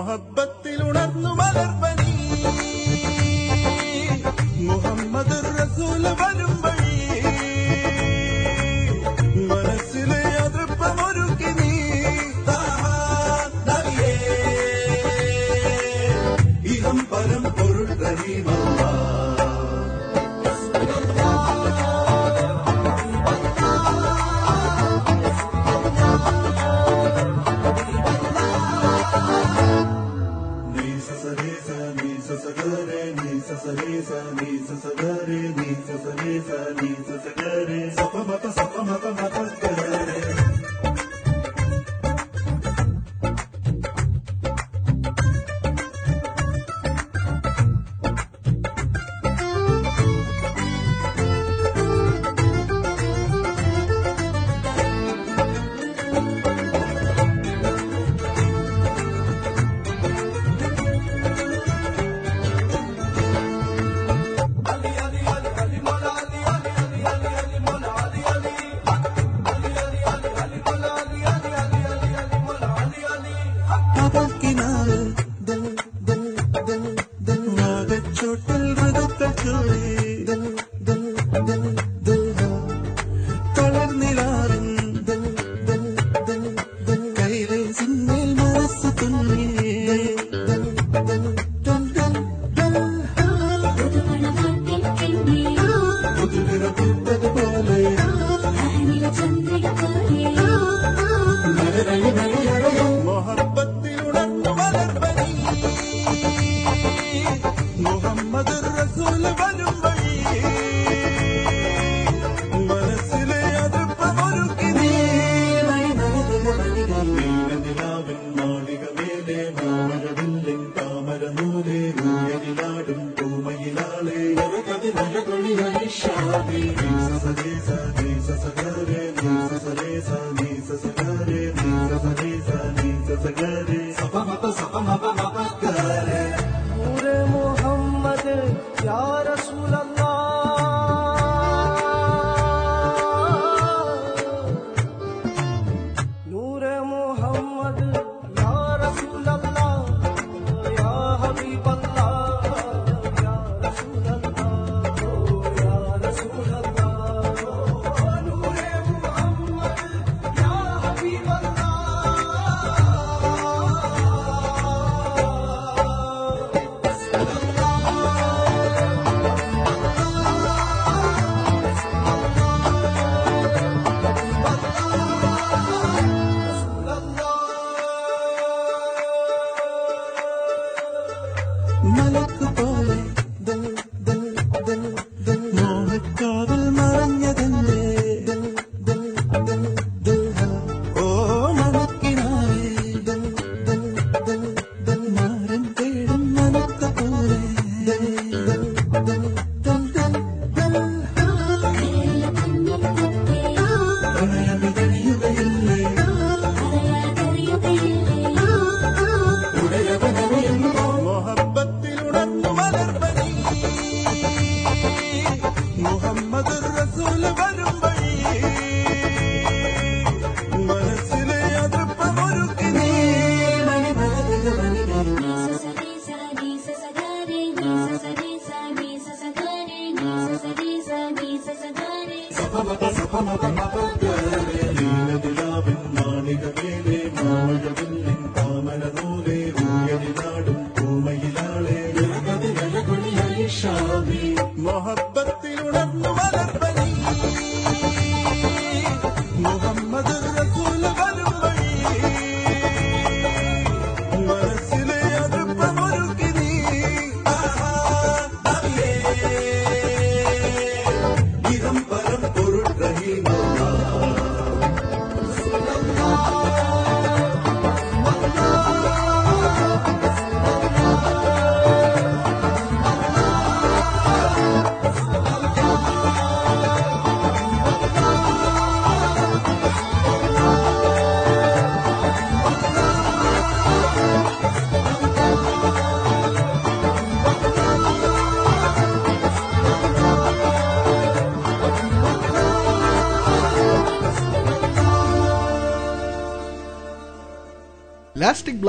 محبة सप्त भ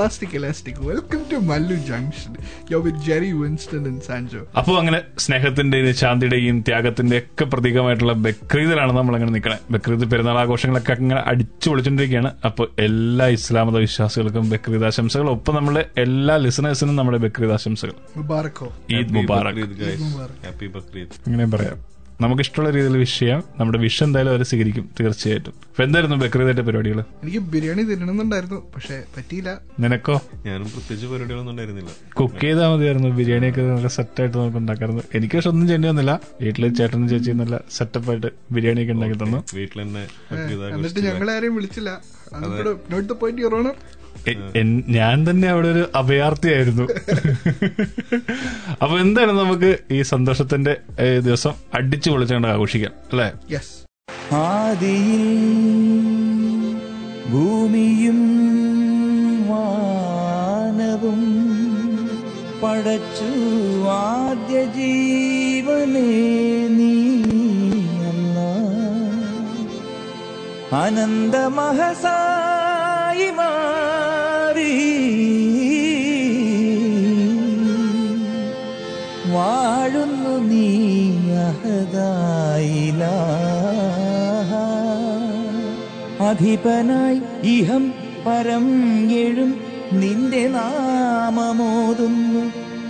Elastic, elastic welcome to Mallu Junction Junction. With with Jerry, Winston, and Sanjo. അപ്പോൾ അങ്ങനെ സ്നേഹത്തിന്റെയും ശാന്തിയുടെയും ത്യാഗത്തിന്റെ ഒക്കെ പ്രതീകമായിട്ടുള്ള ബക്രീദിലാണ് നമ്മൾ അങ്ങനെ നിൽക്കുന്നത് ബക്രീദ് പെരുന്നാൾ ആഘോഷങ്ങളൊക്കെ അങ്ങനെ അടിച്ചു പൊളിച്ചുകൊണ്ടിരിക്കുകയാണ് അപ്പോൾ എല്ലാ ഇസ്ലാം മത വിശ്വാസികൾക്കും ബക്രീദ് ആശംസകൾ ഒപ്പം നമ്മുടെ എല്ലാ ലിസണേഴ്സിനും നമ്മുടെ ബക്രീദ് ആശംസകൾ Mubarak ho. ഈദ് മുബാറക്. ഹാപ്പി ബക്രീദ്. അങ്ങനെ പറയാം. നമുക്ക് ഇഷ്ടമുള്ള രീതിയിൽ വിഷ് ചെയ്യാം. നമ്മുടെ വിഷ് എന്തായാലും അവരെ സ്വീകരിക്കും തീർച്ചയായിട്ടും. അപ്പൊ എന്തായിരുന്നു ബക്രീദിന്റെ പരിപാടികൾ എനിക്ക് ബിരിയാണി തിന്നണമെന്നുണ്ടായിരുന്നു പക്ഷെ പറ്റിയില്ല. നിനക്കോ? ഞാനും പ്രത്യേകിച്ച് പരിപാടികളൊന്നും ഉണ്ടായിരുന്നില്ല. കുക്ക് ചെയ്താൽ മതിയായിരുന്നു ബിരിയാണി ഒക്കെ നല്ല സെറ്റായിട്ട് നമുക്ക് ഉണ്ടാക്കാറുണ്ട് എനിക്ക് പക്ഷെ ഒന്നും ചെയ്യേണ്ടി വന്നില്ല. വീട്ടിൽ ചേട്ടനും ചേച്ചി നല്ല സെറ്റപ്പായിട്ട് ബിരിയാണിയൊക്കെ ഉണ്ടാക്കി തന്നു. വീട്ടിൽ തന്നെ എന്നിട്ട് ഞങ്ങളെ ആരെയും വിളിച്ചില്ല. അതുകൂടെ നോട്ട് ദ പോയിന്റ് ഞാൻ തന്നെ അവിടെ ഒരു അഭയാർത്ഥിയായിരുന്നു. അപ്പൊ എന്തായാലും നമുക്ക് ഈ സന്തോഷത്തിന്റെ ദിവസം അടിച്ചു പൊളിച്ചുകൊണ്ട് ആഘോഷിക്കാം അല്ലെ? യെസ് ആദിയിൽ ഭൂമിയും വാനവും പടച്ചു ആദ്യ ജീവനേ നീ അനന്തമഹസായി മാറി വാഴുന്നു നീ അഹദായില അധിപനായി ഇഹം പരം എഴും. നിന്റെ നാമമോതുന്നു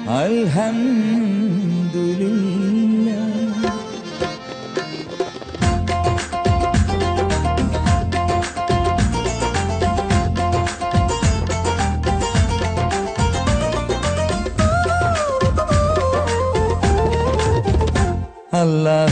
അൽഹംദുലില്ല. la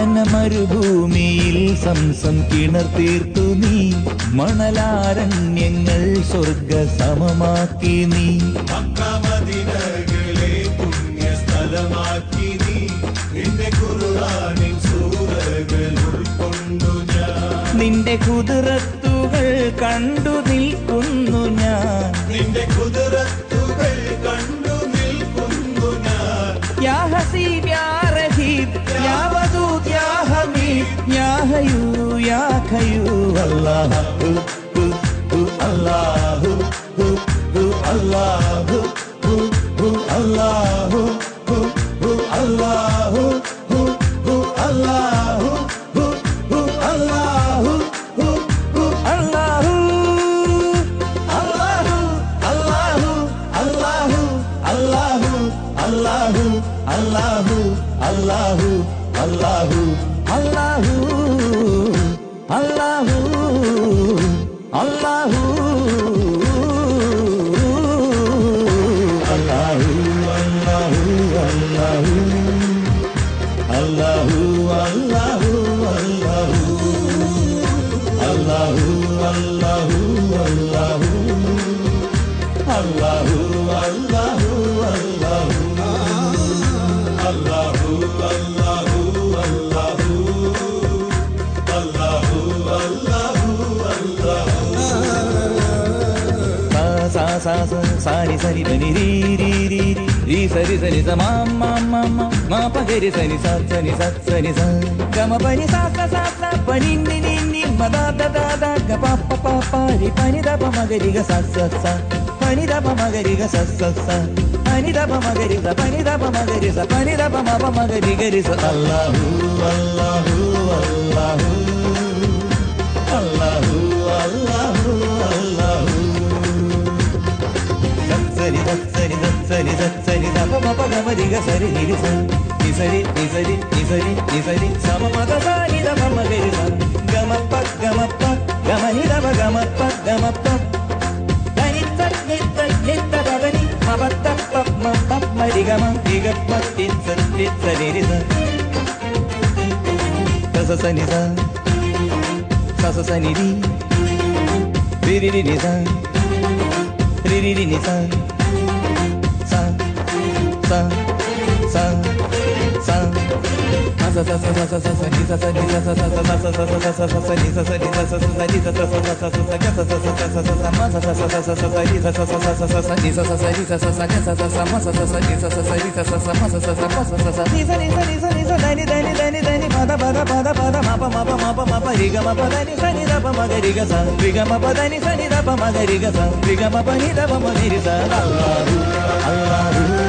വിജന മരുഭൂമിയിൽ സംസം കിണർ തീർത്തു നീ. മണലാരണ്യങ്ങൾ സ്വർഗ സമമാക്കി നീ. നിന്റെ കുതിരത്തുകൾ കണ്ടു നിൽക്കുന്നു ഞാൻ. നിന്റെ കുതിരത്തുകൾ ಕಯೂ ಯಾ ಕಯೂ ಅಲ್ಲಾಹ ಅಲ್ಲಾಹು ಅಲ್ಲಾಹು ಅಲ್ಲಾಹು సా సారి సరి బని రీ రీ రీ రీ సరి సని స మా మా మా మా మా పగరి సని సా సని స సని స గమ పని సా స సా స పని ని ని ని మ ద ద ద ద గ ప ప ప ప రి పని ద ప మగరి గ స స స పని ద ప మగరి గ స స స పని ద ప మగరి స పని ద ప మగరి స పని ద ప మ ప మగరి గరి స అల్లాహు అల్లాహు అల్లాహు పద మరిగ సరి నిరి నిసరి నిసరి నిసరి నిసరి సమ మగ సాని రమ గరి గమప్ప గమప్ప గమని రమ గమప్ప గమప్ప దనిత్త నిత్త నిత్త భవని మవత్త పద్మ పద్మరి గమ దిగప్ప తిత్త తిత్త నిరి సస సని సస సని రి రి రి ని sa sa sa sa sa sa sa sa sa ni sa sa ni sa sa sa sa sa sa sa sa sa sa ni sa sa ni sa sa sa ni sa sa sa sa sa sa sa ga sa sa sa sa sa sa sa ma sa sa sa sa sa sa sa ni sa sa sa sa sa sa sa ni sa sa sa ni sa sa sa ga sa sa sa ma sa sa sa ni sa sa sa ni sa sa sa ma sa sa sa ma sa sa sa ni sa ni sa ni sa ni sa da ni da ni da ni da ni ma da ba da ba da ba da ma pa ma pa ma pa ma pa ri ga ma pa da ni sa ni da pa ma ga ri ga sa ri ga ma pa da ni sa ni da pa ma ga ri ga sa ri ga ma pa ni da pa ma ni ri sa Allahu Allahu Allahu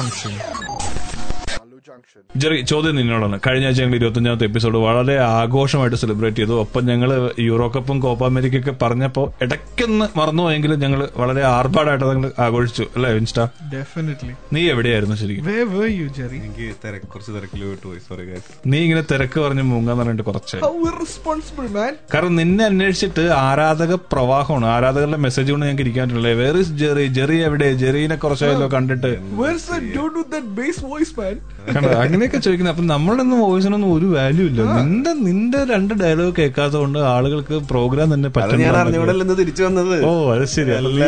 放心 Jerry ചോദ്യം നിന്നോടാണ്. കഴിഞ്ഞ ആഴ്ച ഞങ്ങൾ ഇരുപത്തഞ്ചാമത്തെ episode വളരെ ആഘോഷമായിട്ട് celebrate ചെയ്തു. ഒപ്പം ഞങ്ങൾ euro കപ്പും കോപ്പ അമേരിക്കയൊക്കെ പറഞ്ഞപ്പോൾ ഇടയ്ക്കൊന്ന് മറന്നുപോയെങ്കിലും ഞങ്ങൾ വളരെ ആർഭാടായിട്ട് ഞങ്ങൾ ആഘോഷിച്ചു. അല്ലേ ഇൻസ്റ്റാ ഡെഫിനറ്റ്ലി നീ എവിടെയായിരുന്നു ശരിക്കും? നീ ഇങ്ങനെ തിരക്ക് പറഞ്ഞ് മൂങ്ങാന്ന് പറഞ്ഞിട്ട് കുറച്ച്. How irresponsible, കാരണം നിന്നെ അന്വേഷിച്ചിട്ട് ആരാധക പ്രവാഹമാണ്. ആരാധകരുടെ മെസ്സേജ് കൊണ്ട് ഞങ്ങൾക്ക് ഇരിക്കാൻ പറ്റില്ല. വേർ ഇസ് ജെറി ജെറി എവിടെ? ജെറീനെ കുറച്ചായാലോ കണ്ടിട്ട്. Where's അങ്ങനെയൊക്കെ ചോദിക്കുന്നത്. അപ്പൊ നമ്മളുടെ ഒന്നും വോയിസിനൊന്നും ഒരു വാല്യൂ ഇല്ല. നിന്റെ നിന്റെ രണ്ട് ഡയലോഗ് കേൾക്കാത്ത കൊണ്ട് ആളുകൾക്ക് പ്രോഗ്രാം തന്നെ പറ്റും ഞാൻ പറ്റുന്നില്ല തിരിച്ചു വന്നത്? ഓ അത് ശരി. അല്ല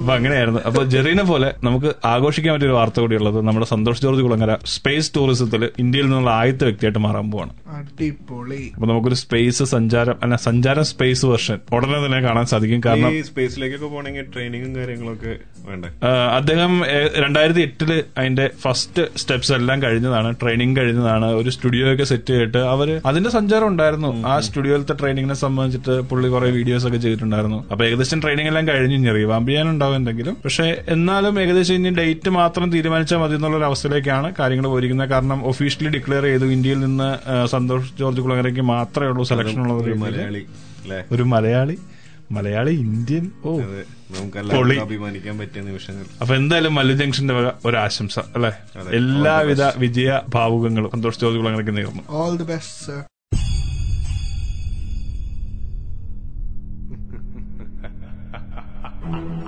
അപ്പൊ അങ്ങനെയായിരുന്നു. അപ്പൊ ജെറീനെ പോലെ നമുക്ക് ആഘോഷിക്കാൻ പറ്റിയ ഒരു വാർത്ത കൂടിയുള്ളത് നമ്മുടെ സന്തോഷ് ജോർജ് കുളങ്ങര സ്പേസ് ടൂറിസത്തിൽ ഇന്ത്യയിൽ നിന്നുള്ള ആദ്യത്തെ വ്യക്തിയായിട്ട് മാറാൻ പോവാണ്. അടിപൊളി. അപ്പൊ നമുക്കൊരു സ്പേസ് സഞ്ചാരം അല്ല സഞ്ചാരം സ്പേസ് വെർഷൻ ഉടനെ തന്നെ കാണാൻ സാധിക്കും. കാരണം ഈ സ്പേസിലേക്കൊക്കെ പോണെങ്കിൽ ട്രെയിനിങ്ങും കാര്യങ്ങളൊക്കെ വേണ്ടേ? അദ്ദേഹം രണ്ടായിരത്തി എട്ടിൽ അതിന്റെ ഫസ്റ്റ് സ്റ്റെപ്സ് എല്ലാം കഴിഞ്ഞതാണ്. ട്രെയിനിങ് കഴിഞ്ഞതാണ്. ഒരു സ്റ്റുഡിയോ ഒക്കെ സെറ്റ് ചെയ്തിട്ട് അവർ അതിന്റെ സഞ്ചാരം ഉണ്ടായിരുന്നു. ആ സ്റ്റുഡിയോയിലത്തെ ട്രെയിനിങ്ങിനെ സംബന്ധിച്ചിട്ട് പുള്ളി കുറെ വീഡിയോസ് ഒക്കെ ചെയ്തിട്ടുണ്ടായിരുന്നു. അപ്പൊ ഏകദേശം ട്രെയിനിങ് എല്ലാം കഴിഞ്ഞു. റിവാമ്പ് ചെയ്യാനുണ്ടാവും എന്തെങ്കിലും പക്ഷെ എന്നാലും ഏകദേശം ഇനി ഡേറ്റ് മാത്രം തീരുമാനിച്ചാൽ മതി എന്നുള്ള ഒരു അവസ്ഥയിലേക്കാണ് കാര്യങ്ങൾ പോയിരിക്കുന്നത്. കാരണം ഒഫീഷ്യലി ഡിക്ലെയർ ചെയ്തു ഇന്ത്യയിൽ നിന്ന് സന്തോഷ് ജോർജ് കുളങ്ങരയ്ക്ക് മാത്രമേ ഉള്ളൂ സെലക്ഷൻ ഉള്ളത് ഒരു മലയാളി ഒരു മലയാളി. മലയാളി ഇന്ത്യൻ. ഓ. അഭിമാനിക്കാൻ പറ്റിയ നിമിഷങ്ങൾ. അപ്പൊ എന്തായാലും മല്ലു ജംഗ്ഷന്റെ വക ഒരു ആശംസ അല്ലെ എല്ലാവിധ വിജയ ഭാവുകങ്ങളും സന്തോഷ് ജോർജ് കുളങ്ങരയ്ക്ക് നേർന്നു. All the best sir Thank കൊടികയർന്ന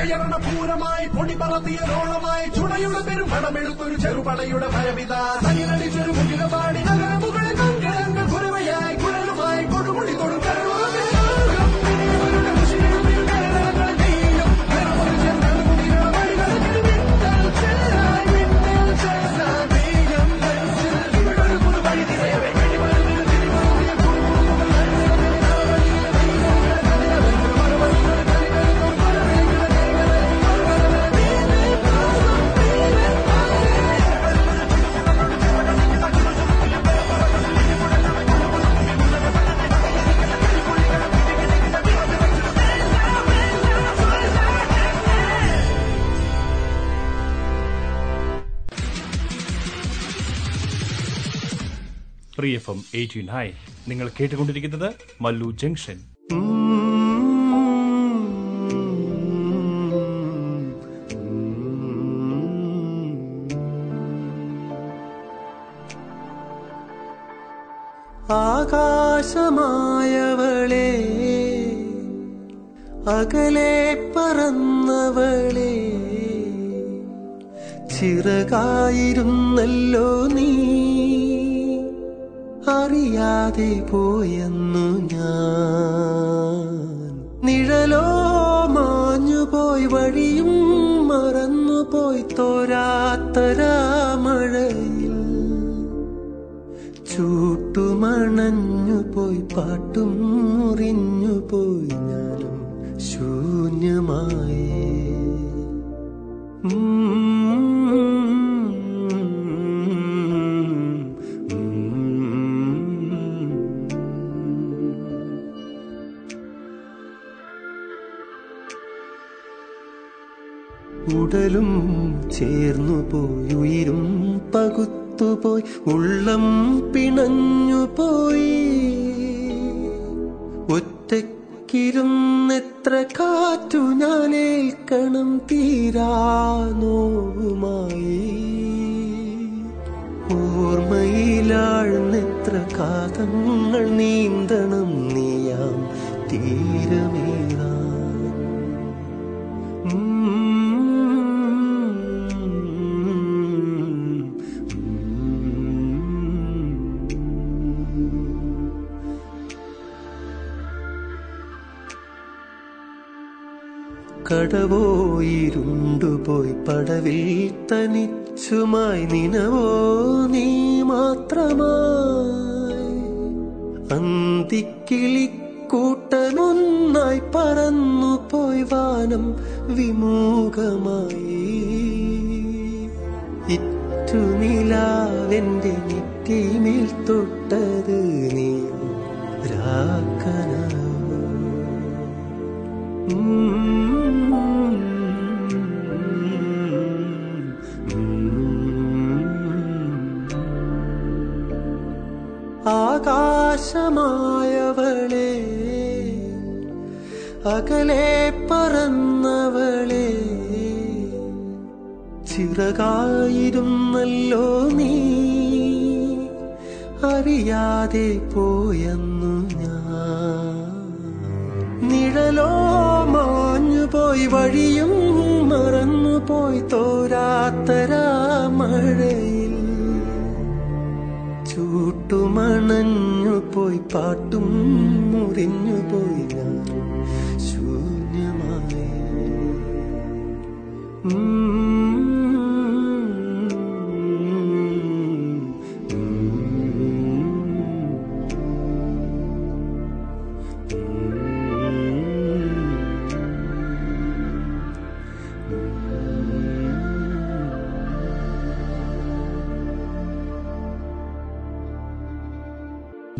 കൊടികയർന്ന പൂരമായി പൊടി പറത്തിയ റോളമായി ചുണയുടെ പെരും പണമെടുത്തൊരു ചെറുപടയുടെ ഭയവിത സനിലടിച്ചൊരു മുകിലപാടി നഗര ഫ്രീ എഫ് എയ്റ്റീൻ ഹൈ നിങ്ങൾ കേട്ടുകൊണ്ടിരിക്കുന്നത് മല്ലു ജംഗ്ഷൻ. ആകാശമായവളെ അകലെ പറന്നവളെ ചിറകായിരുന്നല്ലോ നീ. അറിയാതെ പോയെന്നു ഞാൻ. നിഴലോ മാഞ്ഞുപോയി വഴിയും മറന്നുപോയി തോരാത്തരാമഴയിൽ ചൂട്ടുമണഞ്ഞു പോയി പാട്ടും മുറിഞ്ഞു പോയി ഞാനും ശൂന്യമായി പകുത്തുപോയി ഉള്ളം പിണഞ്ഞുപോയി അറിയാതെ പോയെന്നു ഞാൻ. നിഴലോ മാഞ്ഞുപോയി വഴിയും മറന്നുപോയി തോരാത്തരാ മഴയിൽ ചൂട്ടുമണഞ്ഞു പോയി പാട്ടും മുറിഞ്ഞു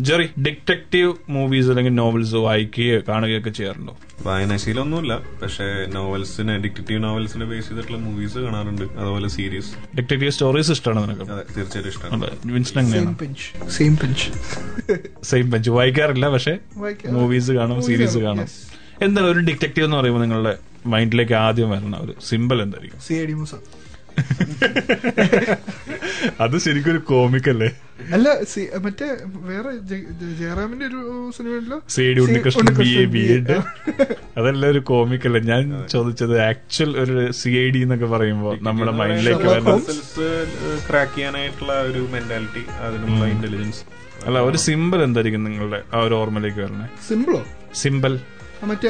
ജെറി ഡിറ്റക്റ്റീവ് മൂവീസ് അല്ലെങ്കിൽ നോവൽസ് വായിക്കുകയോ കാണുകയൊക്കെ ചെയ്യാറുണ്ടോ? വായനാശീലൊന്നുമില്ല പക്ഷെ നോവൽസിനെ ഡിറ്റക്റ്റീവ് നോവൽസിനെ ബേസ് ചെയ്തിട്ടുള്ള മൂവീസ് കാണാറുണ്ട്. അതുപോലെ സീരീസ്. ഡിറ്റക്റ്റീവ് സ്റ്റോറീസ് ഇഷ്ടമാണ് നിനക്ക്? അതെ തീർച്ചയായിട്ടും ഇഷ്ടമാണ്. Same bench same bench same bench വായിക്കാറില്ല പക്ഷെ. മൂവീസ് കാണും സീരീസ് കാണും, എന്താണ് ഒരു ഡിറ്റക്റ്റീവ് എന്ന് പറയുമ്പോൾ നിങ്ങളുടെ മൈൻഡിലേക്ക് ആദ്യം വരുന്ന ഒരു സിമ്പിൾ എന്തായിരിക്കും? അത് ശരിക്കും ഒരു കോമിക് അല്ലേ? അല്ല സി മറ്റേ വേറെ ജയ- ജയ- ജയറാമിന്റെ ഒരു സിനിമയിലോ C D Unnikrishnan B A B Ed അതല്ല ഒരു കോമിക്കല്ലേ ഞാൻ ചോദിച്ചത് ആക്ച്വൽ ഒരു സി ഐ ഡി എന്നൊക്കെ പറയുമ്പോ നമ്മുടെ മൈൻഡിലേക്ക് ക്രാക്ക് ചെയ്യാനായിട്ടുള്ള ഒരു മെന്റാലിറ്റി അതിനുള്ള ഇന്റലിജൻസ് അല്ല ഒരു സിമ്പിൾ എന്തായിരിക്കും നിങ്ങളുടെ ആ ഒരു ഓർമ്മയിലേക്ക് വരണേ? സിമ്പിളോ സിമ്പിൾ മറ്റേ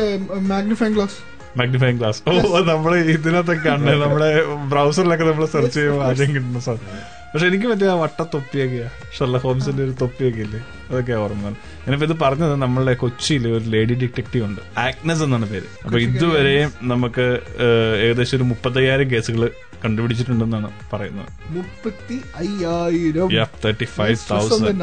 മാഗ്നിഫൈങ് ഗ്ലാസ് മാഗ്നിഫൈങ് ഗ്ലാസ് ഓ നമ്മൾ ഇതിനകത്ത് കണ്ണ് നമ്മുടെ ബ്രൗസറിലൊക്കെ നമ്മൾ സെർച്ച് ചെയ്യുമ്പോൾ ആദ്യം കിട്ടുന്ന സാധനം. പക്ഷെ എനിക്ക് പറ്റിയ ആ വട്ട തൊപ്പിയൊക്കെയാ ഷെർല ഹോംസിന്റെ ഒരു തൊപ്പിയൊക്കെ ഇല്ലേ അതൊക്കെ ഓർമ്മ. ഞാനിപ്പോ ഇത് പറഞ്ഞത് നമ്മളുടെ കൊച്ചിയിൽ ഒരു ലേഡി ഡിറ്റക്റ്റീവ് ഉണ്ട്. ആക്നസ് എന്നാണ് പേര്. അപ്പൊ ഇതുവരെയും നമുക്ക് ഏകദേശം ഒരു മുപ്പത്തയ്യായിരം കേസുകൾ കണ്ടുപിടിച്ചിട്ടുണ്ടെന്നാണ് പറയുന്നത്. മുപ്പത്തി അയ്യായിരം.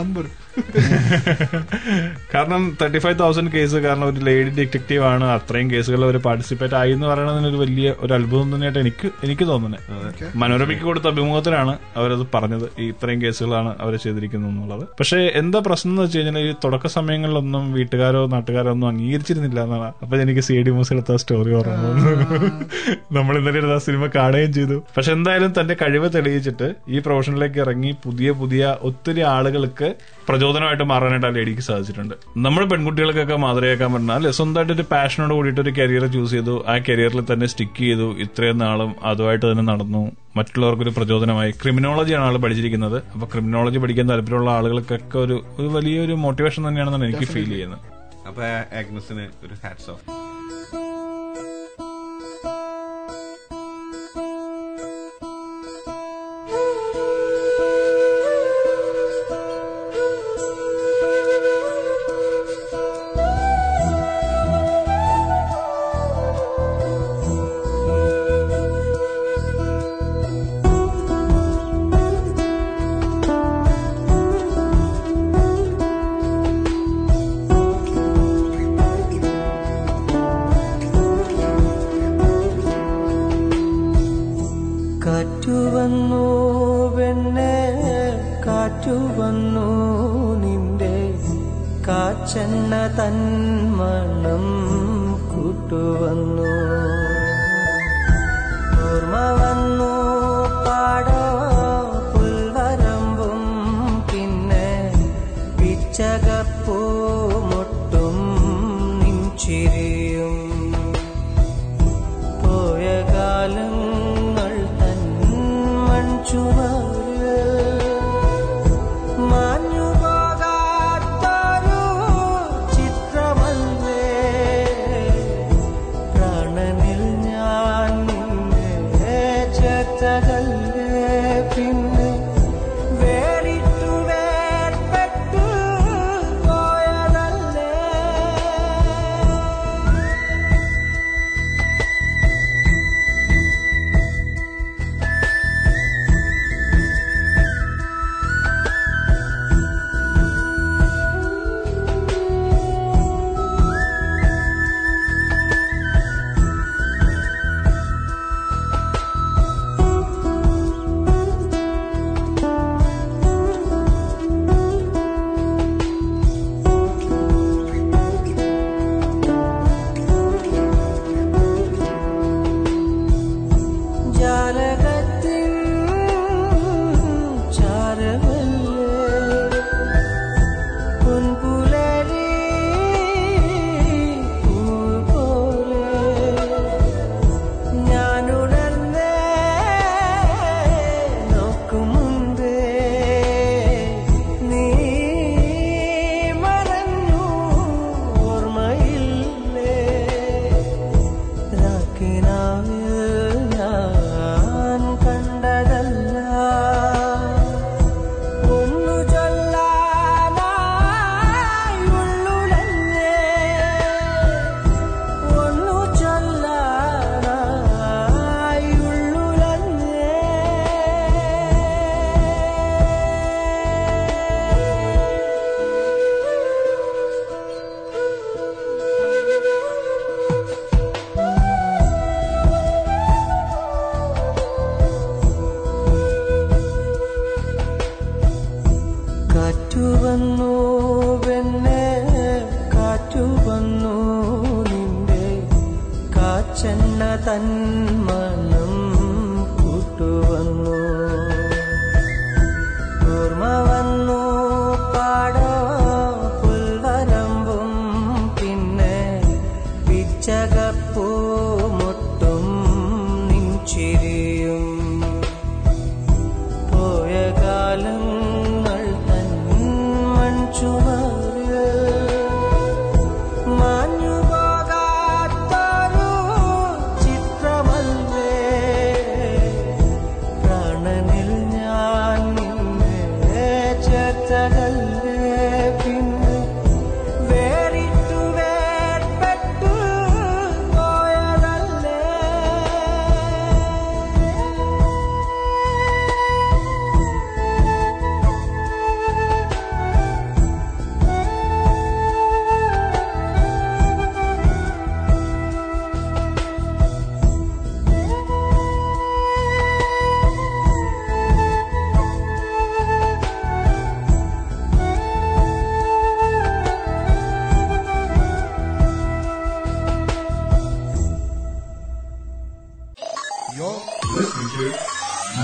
നമ്പർ കാരണം തേർട്ടി ഫൈവ് തൗസൻഡ് കേസ് കാരണം ഒരു ലേഡി ഡിറ്റക്റ്റീവ് ആണ്. അത്രയും കേസുകൾ അവർ പാർട്ടിസിപ്പേറ്റ് ആയി എന്ന് പറയുന്നതിന് ഒരു വലിയ ഒരു അത്ഭുതം തന്നെയായിട്ട് എനിക്ക് എനിക്ക് തോന്നുന്നത് മനോരമയ്ക്ക് കൊടുത്ത അഭിമുഖത്തിലാണ് അവരത് പറഞ്ഞത്. ഈ ഇത്രയും കേസുകളാണ് അവർ ചെയ്തിരിക്കുന്നത് എന്നുള്ളത്. പക്ഷേ എന്താ പ്രശ്നം എന്ന് വെച്ച് കഴിഞ്ഞാൽ ഈ തുടക്ക സമയങ്ങളിലൊന്നും വീട്ടുകാരോ നാട്ടുകാരോ ഒന്നും അംഗീകരിച്ചിരുന്നില്ല എന്നാണ്. അപ്പൊ എനിക്ക് സി ഡി മൂസ് എടുത്ത സ്റ്റോറി ഓർമ്മ. നമ്മൾ ഇന്നലെ ആ സിനിമ കാണുകയും ചെയ്തു. പക്ഷെ എന്തായാലും തന്റെ കഴിവ് തെളിയിച്ചിട്ട് ഈ പ്രൊഫഷനിലേക്ക് ഇറങ്ങി പുതിയ പുതിയ ഒത്തിരി ആളുകൾക്ക് പ്രചോദനമായിട്ട് മാറാനായിട്ട് ആ ലേഡിക്ക് സാധിച്ചിട്ടുണ്ട്. നമ്മൾ പെൺകുട്ടികൾക്കൊക്കെ മാതൃകയാക്കാൻ പറഞ്ഞാൽ സ്വന്തമായിട്ട് ഒരു പാഷനോട് കൂടിയിട്ട് ഒരു കരിയർ ചൂസ് ചെയ്തു ആ കരിയറിൽ തന്നെ സ്റ്റിക്ക് ചെയ്തു ഇത്രയും നാളും അതുമായിട്ട് തന്നെ നടന്നു. മറ്റുള്ളവർക്കൊരു പ്രചോദനമായി. ക്രിമിനോളജിയാണ് ആൾ പഠിച്ചിരിക്കുന്നത്. അപ്പൊ ക്രിമിനോളജി പഠിക്കാൻ താല്പര്യമുള്ള ആളുകൾക്കൊക്കെ ഒരു ഒരു വലിയൊരു മോട്ടിവേഷൻ തന്നെയാണെന്നാണ് എനിക്ക് ഫീൽ ചെയ്യുന്നത്. അപ്പൊ ആഗ്നസിന് ഒരു ഹാറ്റ്സ് ഓഫ് ും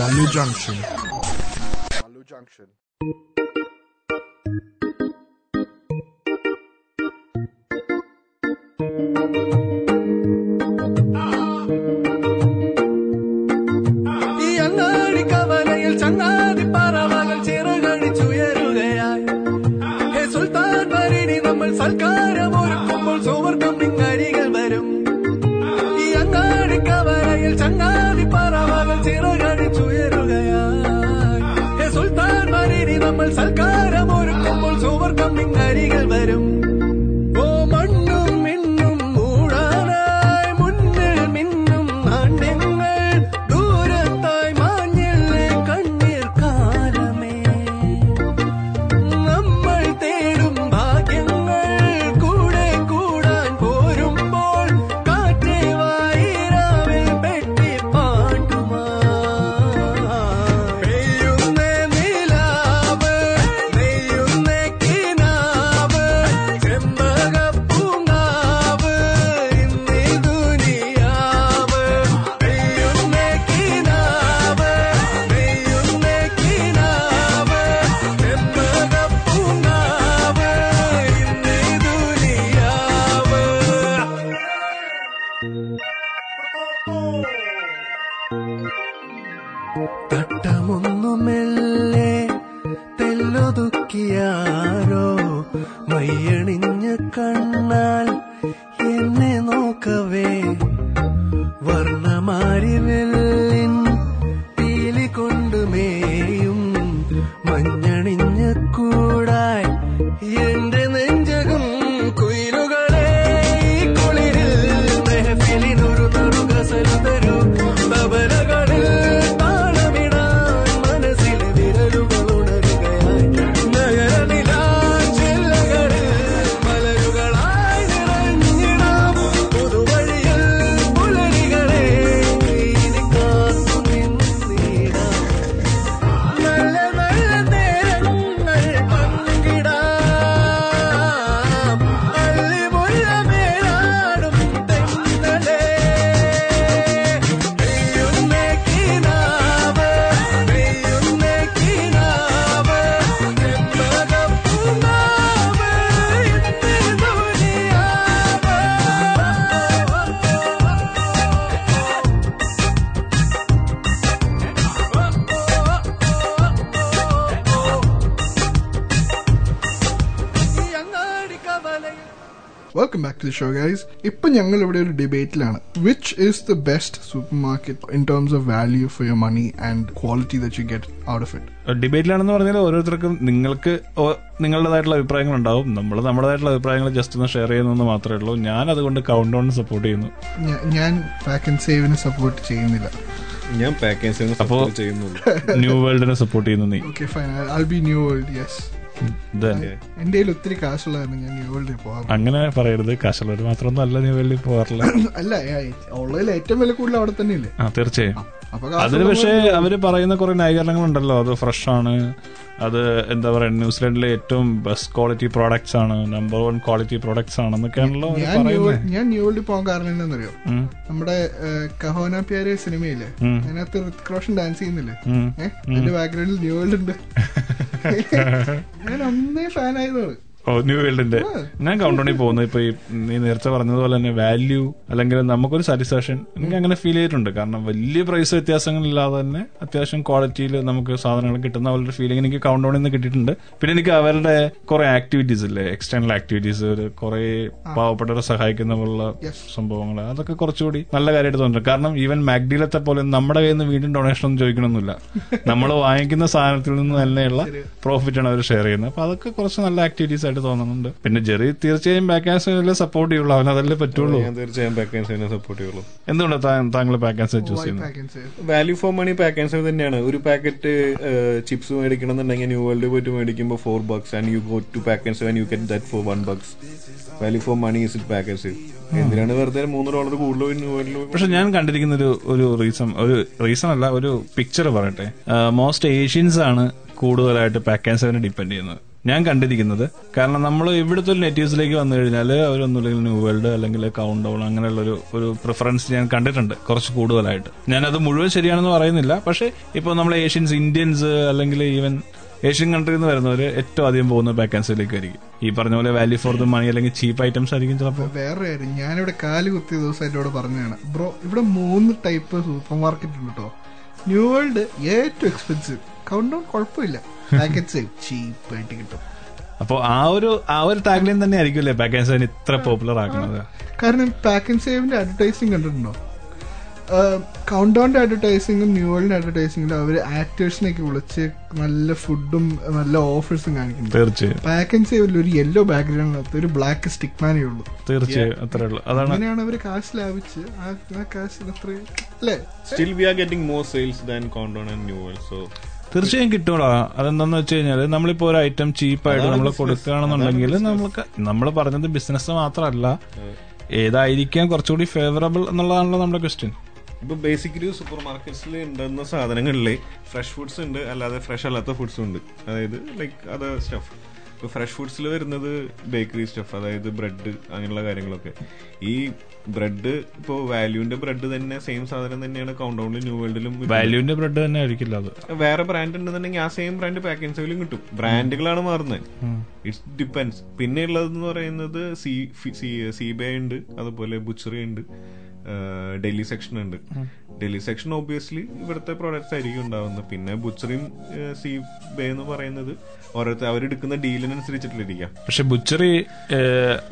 Walu Junction. Walu Junction. மாறிவில் ഞങ്ങൾ ഇവിടെ ഒരു ഡിബേറ്റിലാണ് which is the best supermarket in terms of value for your money and quality that you get out of it ഡിബേറ്റിലാണെന്ന് പറഞ്ഞാൽ ഓരോരുത്തർക്കും നിങ്ങൾക്ക് നിങ്ങളുടേതായിട്ടുള്ള അഭിപ്രായങ്ങൾ ഉണ്ടാവും നമ്മൾ നമ്മുടേതായിട്ടുള്ള അഭിപ്രായങ്ങൾ ജസ്റ്റ് ഒന്ന് ഷെയർ ചെയ്യുന്നെന്ന് മാത്രമേ ഉള്ളൂ. ഞാൻ അതുകൊണ്ട് കൗണ്ട് ഓൺ സപ്പോർട്ട് ചെയ്യുന്നു ഞാൻ പാക്ക് ആൻഡ് സേവിനെ സപ്പോർട്ട് ചെയ്യുന്നില്ല. ഞാൻ പാക്കേജ് സപ്പോർട്ട് ചെയ്യുന്നു ന്യൂ വേൾഡിനെ സപ്പോർട്ട് ചെയ്യുന്നു നീ. Okay fine I be New World yes എന്റെ കയ്യിൽ ഒത്തിരി കാശുള്ളതാണ് ഞാൻ ന്യൂ വേൾഡിൽ അങ്ങനെ പറയരുത്. കാശുള്ളവർ മാത്രമൊന്നും അല്ല ന്യൂ വേൾഡിൽ പോകാറില്ല അല്ല ഉള്ളതിൽ ഏറ്റവും വില കൂടുതൽ അവിടെ തന്നെയല്ലേ? ആ തീർച്ചയായും. അതിന് പക്ഷേ അവർ പറയുന്ന കുറെ ന്യായീകരണങ്ങളുണ്ടല്ലോ. അത് ഫ്രഷ് ആണ്. അത് എന്താ പറയുക ന്യൂസിലൻഡിലെ ഏറ്റവും ബെസ്റ്റ് ക്വാളിറ്റി പ്രോഡക്ട്സ് ആണ് നമ്പർ വൺ ക്വാളിറ്റി പ്രോഡക്ട്സ് ആണെന്നൊക്കെയാണല്ലോ ഞാൻ ന്യൂ വേൾഡിൽ പോകാൻ കാരണം എന്താണെന്നറിയോ? നമ്മുടെ കഹോന പ്യാരെ സിനിമയില്ലേ? ഉം. അതിനകത്ത് ഋതിക് റോഷൻ ഡാൻസ് ചെയ്യുന്നില്ലേ. ഏഹ് എന്റെ ബാക്ക്ഗ്രൗണ്ടിൽ ന്യൂ വേൾഡ് ഉണ്ട്. ഞാൻ അന്നേ ഫാൻ ആയതാണ്. ഓ ന്യൂ വേൾഡിന്റെ ഞാൻ കൗണ്ടോണിൽ പോകുന്നു. ഇപ്പൊ ഈ നീ നേരത്തെ പറഞ്ഞതുപോലെ തന്നെ വാല്യൂ അല്ലെങ്കിൽ നമുക്കൊരു സാറ്റിസ്ഫാക്ഷൻ എനിക്ക് അങ്ങനെ ഫീൽ ചെയ്തിട്ടുണ്ട്. കാരണം വലിയ പ്രൈസ് വ്യത്യാസങ്ങളില്ലാതെ തന്നെ അത്യാവശ്യം ക്വാളിറ്റിയിൽ നമുക്ക് സാധനങ്ങൾ കിട്ടുന്ന പോലൊരു ഫീലിംഗ് എനിക്ക് കൗണ്ടോണിൽ നിന്ന് കിട്ടിയിട്ടുണ്ട്. പിന്നെ എനിക്ക് അവരുടെ കുറെ ആക്ടിവിറ്റീസ് ഇല്ലേ? എക്സ്റ്റേണൽ ആക്ടിവിറ്റീസ് കുറെ പാവപ്പെട്ടവരെ സഹായിക്കുന്ന പോലുള്ള സംഭവങ്ങൾ. അതൊക്കെ കുറച്ചുകൂടി നല്ല കാര്യമായിട്ട് തോന്നുന്നു കാരണം ഈവൻ മാഗ്ഡിലത്തെ പോലെ നമ്മുടെ കയ്യിൽ നിന്ന് വീണ്ടും ഡൊണേഷൻ ഒന്നും ചോദിക്കണമെന്നില്ല നമ്മൾ വാങ്ങിക്കുന്ന സാധനത്തിൽ നിന്ന് തന്നെയുള്ള പ്രോഫിറ്റ് ആണ് അവർ ഷെയർ ചെയ്യുന്നത്. അപ്പൊ അതൊക്കെ കുറച്ച് നല്ല ആക്ടിവിറ്റീസ് ആയിട്ട് തോന്നുന്നുണ്ട്. പിന്നെ ജെറി തീർച്ചയായും ബാക്കാൻസിലെ സപ്പോർട്ട് ചെയ്യുള്ളൂ. അവൻ അതല്ലേ പറ്റുള്ളൂ. ഞാൻ തീർച്ചയായും പാക്കേജ് സപ്പോർട്ട് ചെയ്യുള്ളൂ. എന്തുകൊണ്ടാണ് താങ്കൾ ബാക്കാൻസ് ചൂസ് ചെയ്യുന്നത്? Pak and Save value for money package തന്നെയാണ്. ഒരു പാക്കറ്റ് ചിപ്സ് മേടിക്കണം എന്നുണ്ടെങ്കിൽ ന്യൂ വേൾഡ് പോയിട്ട് മേടിക്കുമ്പോൾ four bucks and you go to package and you get that for one bucks value for money is it package എന്തിനാണ് വെറുതെ മൂന്ന് dollar കൂടുതൽ പക്ഷെ ഞാൻ കണ്ടിരിക്കുന്ന ഒരു ഒരു റീസൺ ഒരു റീസൺ അല്ല ഒരു പിക്ചർ പറയട്ടെ. മോസ്റ്റ് ഏഷ്യൻസ് ആണ് കൂടുതലായിട്ട് പാക്ക് സെവനെ ഡിപ്പെൻഡ് ചെയ്യുന്നത്. ഞാൻ കണ്ടിരിക്കുന്നത്. കാരണം നമ്മൾ ഇവിടുത്തെ ഒരു നെറ്റീവ്സിലേക്ക് വന്നു കഴിഞ്ഞാൽ അവരൊന്നുമില്ലെങ്കിൽ ന്യൂ വേൾഡ് അല്ലെങ്കിൽ കൗണ്ട് ഡൗൺ അങ്ങനെയുള്ള ഒരു ഒരു പ്രിഫറൻസ് ഞാൻ കണ്ടിട്ടുണ്ട് കുറച്ച് കൂടുതലായിട്ട്. ഞാനത് മുഴുവൻ ശരിയാണെന്ന് പറയുന്നില്ല. പക്ഷേ ഇപ്പോൾ നമ്മൾ ഏഷ്യൻസ് ഇന്ത്യൻസ് അല്ലെങ്കിൽ ഈവൻ ഏഷ്യൻ കൺട്രിയിൽ നിന്ന് വരുന്നവർ ഏറ്റവും അധികം പോകുന്ന വേക്കൻസിയിലേക്ക് ആയിരിക്കും ഈ പറഞ്ഞ പോലെ വാല്യൂ ഫോർ ദ മണി അല്ലെങ്കിൽ ചീപ്പ് ഐറ്റംസ് ആയിരിക്കും ചിലപ്പോൾ വേറെ കാര്യം ഞാനിവിടെ കാൽ കുത്തിയ ദിവസം എന്നോട് പറഞ്ഞതാണ്. ബ്രോ ഇവിടെ മൂന്ന് ടൈപ്പ് സൂപ്പർ മാർക്കറ്റ് ഉണ്ട് കേട്ടോ ന്യൂ വേൾഡ് ഏറ്റവും എക്സ്പെൻസീവ് കൗണ്ട് ഡൗൺ കുഴപ്പമില്ല. പാക്കറ്റ് സേവ് ചീപ്പ് ആയിട്ട് കിട്ടും. അപ്പോൾ ആ ഒരു ആ ഒരു ടാഗ്ലൈൻ തന്നെ ആയിരിക്കുമല്ലേ ബാക്കൻസിന് ഇത്ര പോപ്പുലർ ആക്കുന്നത്? കാരണം പാക്ക് ആൻഡ് സേവിന്റെ അഡ്വർടൈസിങ് കണ്ടിട്ടുണ്ടോ കൗണ്ട് ഡൗണിന്റെ അഡ്വർടൈസിങ്ങും ന്യൂ വേൾഡിന്റെ അഡ്വർടൈസിംഗിലും അവർ ആക്ടേഴ്സിനൊക്കെ വിളിച്ച് നല്ല ഫുഡും നല്ല ഓഫേഴ്സും കാണിക്കുന്നു തീർച്ചയായും. പാക്ക് ആൻഡ് സേവിൽ ഒരു യെല്ലോ ബാക്ക്ഗ്രൗണ്ട് ഒരു ബ്ലാക്ക് സ്റ്റിക് മാനേ ഉള്ളൂ. തീർച്ചയായും അത്രേ ഉള്ളൂ. അതാണ് അങ്ങനെയാണ് അവർ കാശ് ലാഭിച്ച് ആ കാശ് കാശിന് അത്ര അല്ലേ? Still we are getting more sales than Countdown and New World so തീർച്ചയായും കിട്ടൂടാ. അതെന്താന്ന് വെച്ച് കഴിഞ്ഞാൽ നമ്മളിപ്പോ ഒരു ഐറ്റം ചീപ്പായിട്ട് നമ്മൾ കൊടുക്കുകയാണെന്നുണ്ടെങ്കിൽ നമുക്ക് നമ്മൾ പറഞ്ഞത് ബിസിനസ് മാത്രമല്ല. ഏതായിരിക്കാം കുറച്ചുകൂടി ഫേവറബിൾ എന്നുള്ളതാണല്ലോ നമ്മുടെ ക്വസ്റ്റ്യൻ ഇപ്പൊ ബേസിക്കലി സൂപ്പർ മാർക്കറ്റ്സിൽ ഉണ്ടെന്ന സാധനങ്ങളിൽ ഫ്രഷ് ഫുഡ്സ് ഉണ്ട് അല്ലാതെ ഫ്രഷ് അല്ലാത്ത ഫുഡ്സും ഉണ്ട് അതായത് ലൈക്ക് അത് സ്റ്റഫ് ഇപ്പൊ ഫ്രഷ് ഫുഡ്സിൽ വരുന്നത് ബേക്കറി സ്റ്റഫ് അതായത് ബ്രെഡ് അങ്ങനെയുള്ള കാര്യങ്ങളൊക്കെ. ഈ ബ്രെഡ് ഇപ്പോ വാല്യൂന്റെ ബ്രെഡ് തന്നെ സെയിം സാധനം തന്നെയാണ് കൗണ്ടൗണിൽ ന്യൂ വേൾഡിലും വാല്യൂന്റെ ബ്രെഡ് തന്നെ ആയിരിക്കില്ല അത്. വേറെ ബ്രാൻഡ് ഉണ്ടെന്നുണ്ടെങ്കിൽ ആ സെയിം ബ്രാൻഡ് പാക്കിംഗ് കിട്ടും. ബ്രാൻഡുകളാണ് മാറുന്നത്. ഇറ്റ്സ് ഡിപ്പെൻസ് പിന്നെ ഉള്ളതെന്ന് പറയുന്നത് സി സിബേ ഉണ്ട് അതുപോലെ ബുച്ചറി ഉണ്ട് ഡൽഹി സെക്ഷൻ ഉണ്ട്. ഡൽഹി സെക്ഷൻ ഒബ്വിയസ്ലി ഇവിടുത്തെ പ്രോഡക്ട്സ് ആയിരിക്കും ഉണ്ടാവുന്നത്. പിന്നെ ബുച്ചറിയും സി ബേ എന്ന് പറയുന്നത് ഓരോരുത്തർ അവരെടുക്കുന്ന ഡീലിനനുസരിച്ചിട്ടിരിക്കാം പക്ഷെ butchery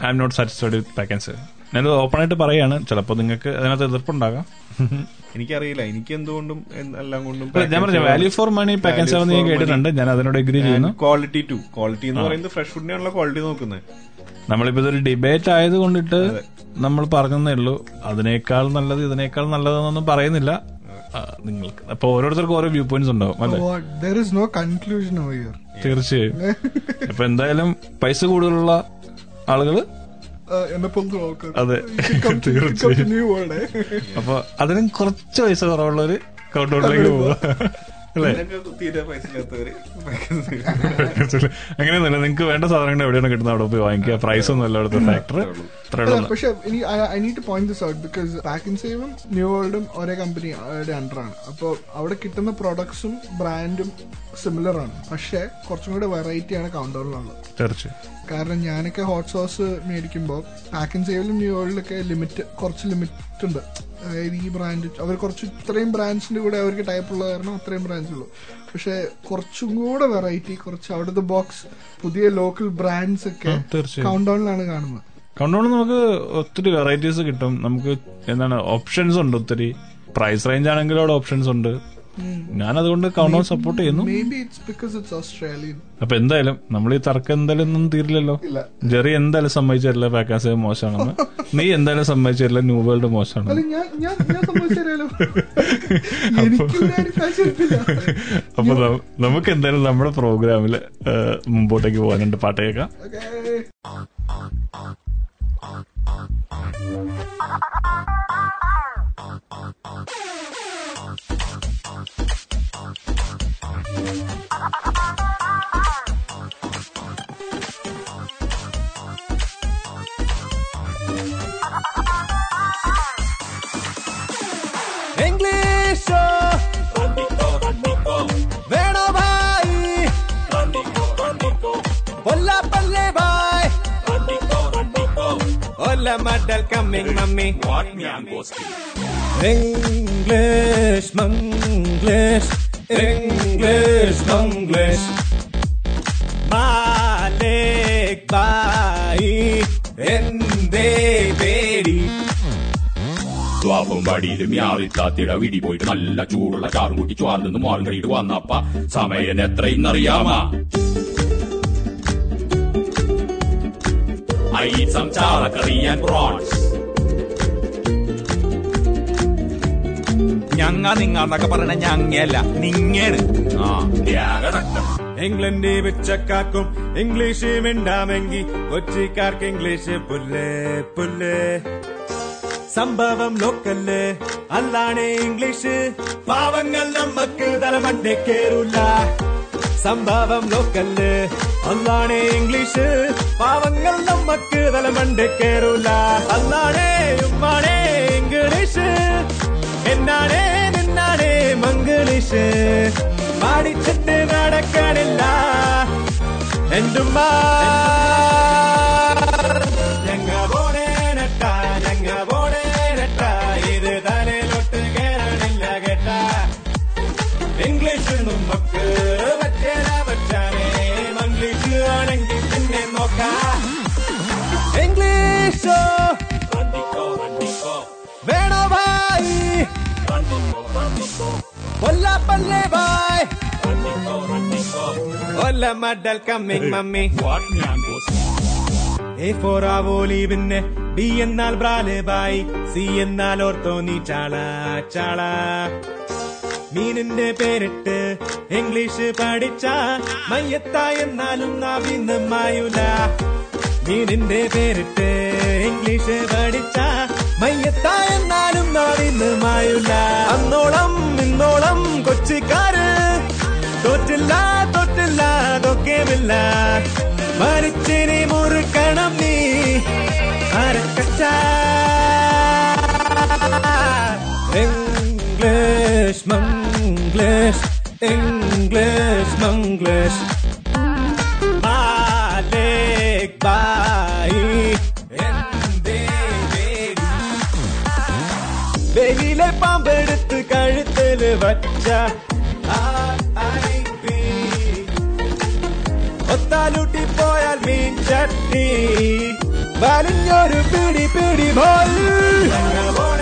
I am not satisfied with പാക്കൻസ് ഞാനത് ഓപ്പൺ ആയിട്ട് പറയാണ്. ചിലപ്പോൾ നിങ്ങൾക്ക് അതിനകത്ത് എതിർപ്പുണ്ടാകാം. എനിക്കറിയില്ല. എനിക്ക് എന്തുകൊണ്ടും എന്ത് എല്ലാം കൊണ്ടും ഞാൻ പറഞ്ഞ വാല്യൂ ഫോർ മണി പാക്കേജ് ആണെന്ന് ഞാൻ കേട്ടിട്ടുണ്ട്. ഞാൻ അതിനോട് എഗ്രി ചെയ്യുന്നു. ക്വാളിറ്റി ടു ക്വാളിറ്റി എന്ന് പറയുന്നത് ഫ്രഷ് ഫുഡിനുള്ള ക്വാളിറ്റി നോക്കുന്നത്. നമ്മളിപ്പോ ഇതൊരു ഡിബേറ്റ് ആയത് കൊണ്ടിട്ട് നമ്മൾ പറഞ്ഞതേ ഉള്ളൂ. അതിനേക്കാൾ നല്ലത് ഇതിനേക്കാൾ നല്ലതെന്നൊന്നും പറയുന്നില്ല. നിങ്ങൾക്ക്. അപ്പൊ ഓരോരുത്തർക്കും ഓരോ വ്യൂ പോയിന്റ്സ് ഉണ്ടാവും. അല്ലെ? നോ കൺക്ലൂഷൻ ഹിയർ തീർച്ചയായും. അപ്പൊ എന്തായാലും പൈസ കൂടുതലുള്ള ആളുകൾ എന്നെ പോലത്തെ ആൾക്കാർ അതെ. തീർച്ചയായും. അപ്പൊ അതിനും കുറച്ച് പൈസ കുറവുള്ളവര് കൗണ്ടൗണിലേക്ക് പോവാ അങ്ങനെയൊന്നുമില്ല. നിങ്ങൾക്ക് വേണ്ട സാധനങ്ങൾ എവിടെയാണ് കിട്ടുന്നത്? അവിടെ പോയി വാങ്ങിക്കുക. പ്രൈസ് ഒന്നും അല്ല അവിടുത്തെ ഫാക്ടർ ും പക്ഷെ ഇനി I need to point this out because Pak and സേവും New വേൾഡും ഒരേ കമ്പനിയുടെ അണ്ടറാണ് അപ്പോൾ അവിടെ കിട്ടുന്ന പ്രോഡക്ട്സും ബ്രാൻഡും സിമിലർ ആണ്. പക്ഷെ കുറച്ചും കൂടെ വെറൈറ്റി ആണ് കൗണ്ടറിലുള്ളത് തീർച്ചയായും. കാരണം ഞാനൊക്കെ ഹോട്ട് സോസ് മേടിക്കുമ്പോൾ പാക്കിൻ സേവിലും ന്യൂ വേൾഡിലൊക്കെ ലിമിറ്റ് കുറച്ച് ലിമിറ്റ് ഉണ്ട്. ഈ ബ്രാൻഡ് അവർ കുറച്ച് ഇത്രയും ബ്രാൻഡ്സിന്റെ കൂടെ അവർക്ക് ടൈപ്പ് ഉള്ള കാരണം അത്രയും ബ്രാൻഡ്സ് ഉള്ളൂ. പക്ഷെ കുറച്ചും കൂടെ വെറൈറ്റി കുറച്ച് അവിടുത്തെ ബോക്സ് പുതിയ ലോക്കൽ ബ്രാൻഡ്സ് ഒക്കെ കൗണ്ടൗണിലാണ് കൗണ്ട് ഡൗണിലാണ് കാണുന്നത്. കൗണ്ടൗൺ നമുക്ക് ഒത്തിരി വെറൈറ്റീസ് കിട്ടും. നമുക്ക് എന്താണ് ഓപ്ഷൻസ് ഉണ്ട് ഒത്തിരി. പ്രൈസ് റേഞ്ച് ആണെങ്കിലും അവിടെ ഓപ്ഷൻസ് ഉണ്ട്. ഞാൻ അതുകൊണ്ട് കൗണ്ടൗൺ സപ്പോർട്ട് ചെയ്യുന്നു. അപ്പൊ എന്തായാലും നമ്മൾ ഈ തർക്കം എന്തായാലും ഒന്നും തീരില്ലല്ലോ. ജെറി എന്തായാലും സമ്മതിച്ചല്ല പാക്കാസ് മോശമാണെന്ന്. നീ എന്തായാലും സമ്മതിച്ചല്ല ന്യൂ വേൾഡ് മോശമാണ് അപ്പൊ നമുക്ക് എന്തായാലും നമ്മുടെ പ്രോഗ്രാമിൽ മുമ്പോട്ടേക്ക് പോകാനുണ്ട് പാട്ട് കേൾക്കാം. Thank English Hola, Madal coming, mummy. What me English, manglish. Mummy English. Manglish Bai, ഭായി പേടി ദ്വാപം വടിയിലും യാറിത്താത്തിട വിടി പോയിട്ട് നല്ല ചൂടുള്ള ചാറും കൂട്ടി ചുവാർന്നു മാറും കഴിയിട്ട് വന്നപ്പ. സമയം എത്രയെന്നറിയാമാ? I eat some ചാളക്കറി ഞങ്ങ നിങ്ങ എന്നൊക്കെ പറയണ ഞങ്ങയല്ല നിങ്ങേണ് ഇംഗ്ലണ്ട് പിച്ചക്കാർക്കും ഇംഗ്ലീഷ് മിണ്ടാമെങ്കി കൊച്ചിക്കാർക്ക് ഇംഗ്ലീഷ് പുല്ലേ പുല്ലേ. സംഭവം ലോക്കല്ലേ അല്ലാണ് ഇംഗ്ലീഷ്. പാവങ്ങൾ നമുക്ക് തലമണ്ടേ കേറൂല. സംഭവം ലോക്കല്ലേ അല്ലാണ് ഇംഗ്ലീഷ്. പാവങ്ങൾ നമുക്ക് തലമണ്ടേ കേറൂല. അല്ലാണേ ഉമ്മാണേ ഇംഗ്ലീഷ്. എന്നാണേ നിന്നാണേ മംഗ്ലീഷ്? പാടിച്ചിട്ട് നടക്കണില്ല. എന്റുമ്മ ഒല്ല പല്ലേ ഭായ് ഒല്ല മഡൽ കമ്മിങ് മമ്മി എ ഫോർ ആവോലി പിന്നെ ബി എന്നാൽ ബ്രാൽ ബായ് സി എന്നാൽ ഓർത്തോ നീ ചാള ചാള മീനിന്റെ പേരിട്ട് ഇംഗ്ലീഷ് പഠിച്ച മയ്യത്ത എന്നാലും നാവിന്ന് മായുല. മീനിന്റെ പേരിട്ട് ഇംഗ്ലീഷ് പഠിച്ച മയ്യത്ത എന്നാലും നാവിന്ന് മായുല. ഇന്നോളം കൊച്ചിക്കാര് തോറ്റില്ല തോറ്റില്ല തൊക്കെമില്ല. മരിച്ചിനെ മുറുക്കണം നീ. അരക്കച്ച ഇംഗ്ലീഷ് മംഗ്ലീഷ് ഇംഗ്ലീഷ് മംഗ്ലീഷ്. വച്ച ഒത്താലൂട്ടി പോയാൽ മീൻ ചട്ടി. വലിഞ്ഞൊരു പിടി പിടി പോയി.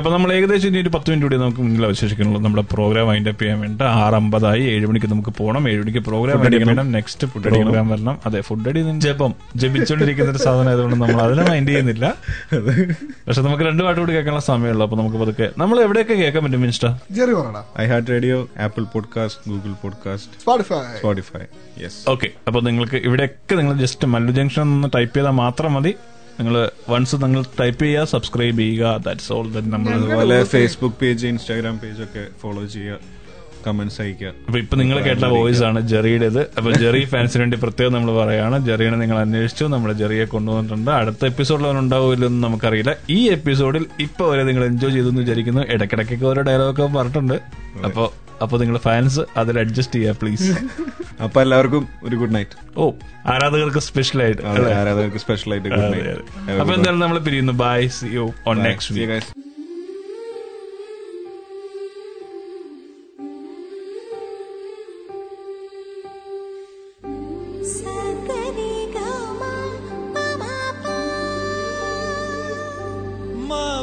അപ്പൊ നമ്മൾ ഏകദേശം ഇനി ഒരു പത്ത് മിനിറ്റ് കൂടി നമുക്ക് മുന്നിൽ അവശേഷിക്കുന്നുള്ളൂ. നമ്മുടെ പ്രോഗ്രാം അതിന്റെ ചെയ്യാൻ വേണ്ടി ആറ് അമ്പതായി ഏഴ് മണിക്ക് നമുക്ക് പോകണം ഏഴ് മണിക്ക് പ്രോഗ്രാം അടിക്കണം. നെക്സ്റ്റ് ഫുഡ് പ്രോഗ്രാം വരണം. അതെ ഫുഡ് അടി ജപം ജപിച്ചോണ്ടിരിക്കുന്ന ഒരു സാധനം ആയതുകൊണ്ട് നമ്മൾ അതിനെ മൈൻഡ് ചെയ്യുന്നില്ല. പക്ഷെ നമുക്ക് രണ്ട് പാട്ട് കൂടി കേൾക്കാനുള്ള സമയമുള്ളൂ. അപ്പൊ നമുക്ക് പതുക്കെ നമ്മൾ എവിടെയൊക്കെ കേൾക്കാൻ പറ്റും minister? Jerry I heart radio Apple podcast Google podcast Spotify Spotify yes okay അപ്പൊ നിങ്ങൾക്ക് ഇവിടെയൊക്കെ നിങ്ങൾ ജസ്റ്റ് മല്ലു ജംഗ്ഷൻ എന്ന് ടൈപ്പ് ചെയ്താൽ മാത്രം മതി. നിങ്ങൾ വൺസ് നിങ്ങൾ ടൈപ്പ് ചെയ്യുക സബ്സ്ക്രൈബ് ചെയ്യുക. ദാറ്റ്സ് ഓൾ ദാറ്റ് നമ്മൾ അതുപോലെ ഫേസ്ബുക്ക് പേജ് ഇൻസ്റ്റാഗ്രാം പേജ് ഒക്കെ ഫോളോ ചെയ്യുക. കമന്റ്സ് അയക്കുക അപ്പൊ ഇപ്പൊ നിങ്ങൾ കേട്ട വോയിസ് ആണ് ജെറിയുടേത്. അപ്പൊ ജെറി ഫാൻസിന് വേണ്ടി പ്രത്യേകം നമ്മൾ പറയാണ്. ജെറിയെ നിങ്ങൾ അന്വേഷിച്ചു. നമ്മുടെ ജെറിയെ കൊണ്ടുവന്നിട്ടുണ്ട്. അടുത്ത എപ്പിസോഡിൽ അവൻ ഉണ്ടാവില്ലെന്ന് നമുക്കറിയില്ല. ഈ എപ്പിസോഡിൽ ഇപ്പൊ വരെ നിങ്ങൾ എൻജോയ് ചെയ്തു എന്ന് വിചാരിക്കുന്നു. ഇടയ്ക്കിടയ്ക്കൊക്കെ ഓരോ ഡയലോഗൊക്കെ പറഞ്ഞിട്ടുണ്ട്. അപ്പൊ അപ്പൊ നിങ്ങൾ ഫാൻസ് അതിൽ അഡ്ജസ്റ്റ് ചെയ്യുക പ്ലീസ് അപ്പൊ എല്ലാവർക്കും ഒരു ഗുഡ് നൈറ്റ് ഓ ആരാധകർക്ക് സ്പെഷ്യൽ ആയിട്ട് ആരാധകർക്ക് സ്പെഷ്യൽ ആയിട്ട്. അപ്പൊ എന്തായാലും നമ്മൾ പിരിയുന്നു. Bye see you on next week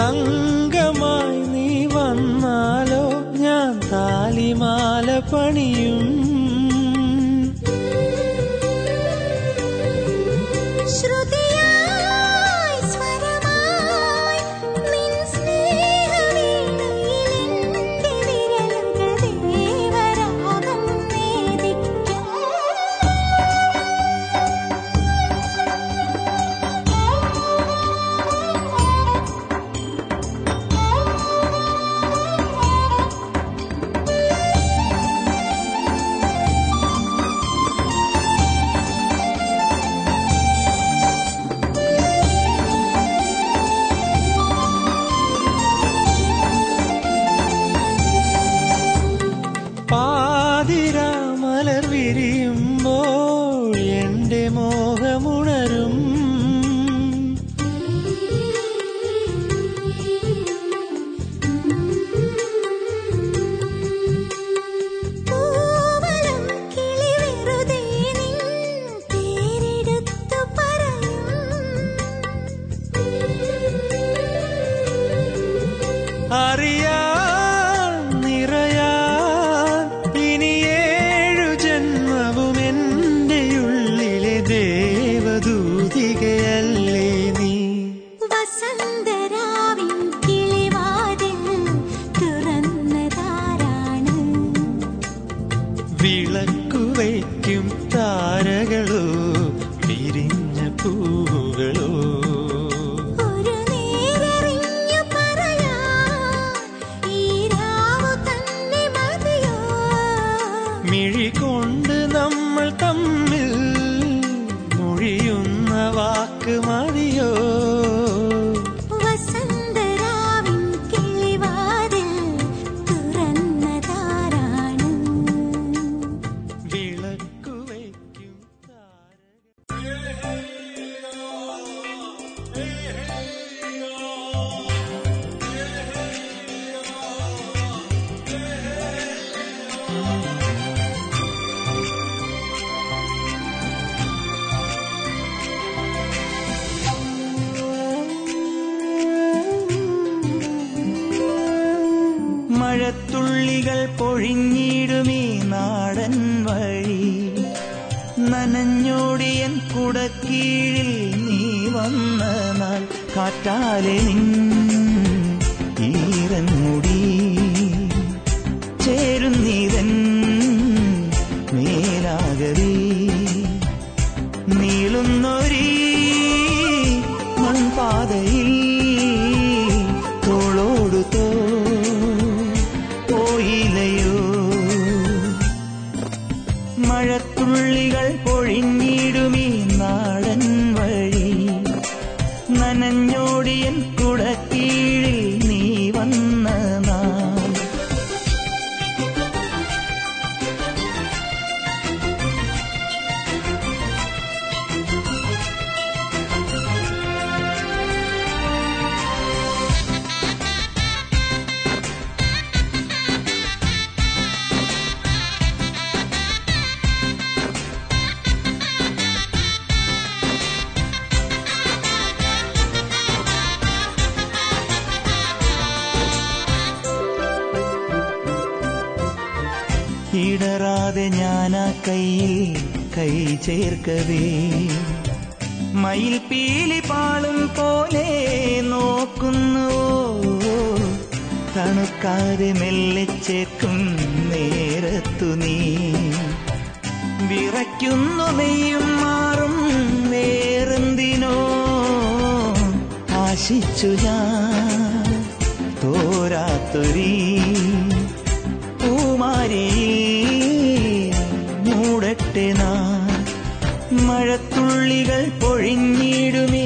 തങ്കമായി നീ വന്നാലോ? ഞാൻ താലിമാല പണിയും ഇടറാതെ ഞാനാ കയ്യിൽ കൈ ചേർക്കവേ. മയിൽ പീലി പാളും പോലെ നോക്കുന്നുവോ? തണുക്കാതെ മെല്ലെ ചേർക്കും നേരത്തു നീ. വിറയ്ക്കുന്നു നെയ്യും മാറും വേറെന്തിനോ? ആശിച്ചു ഞാൻ തോരാത്തൊരീ. മഴത്തുള്ളികൾ പൊഴിഞ്ഞിടുമീ.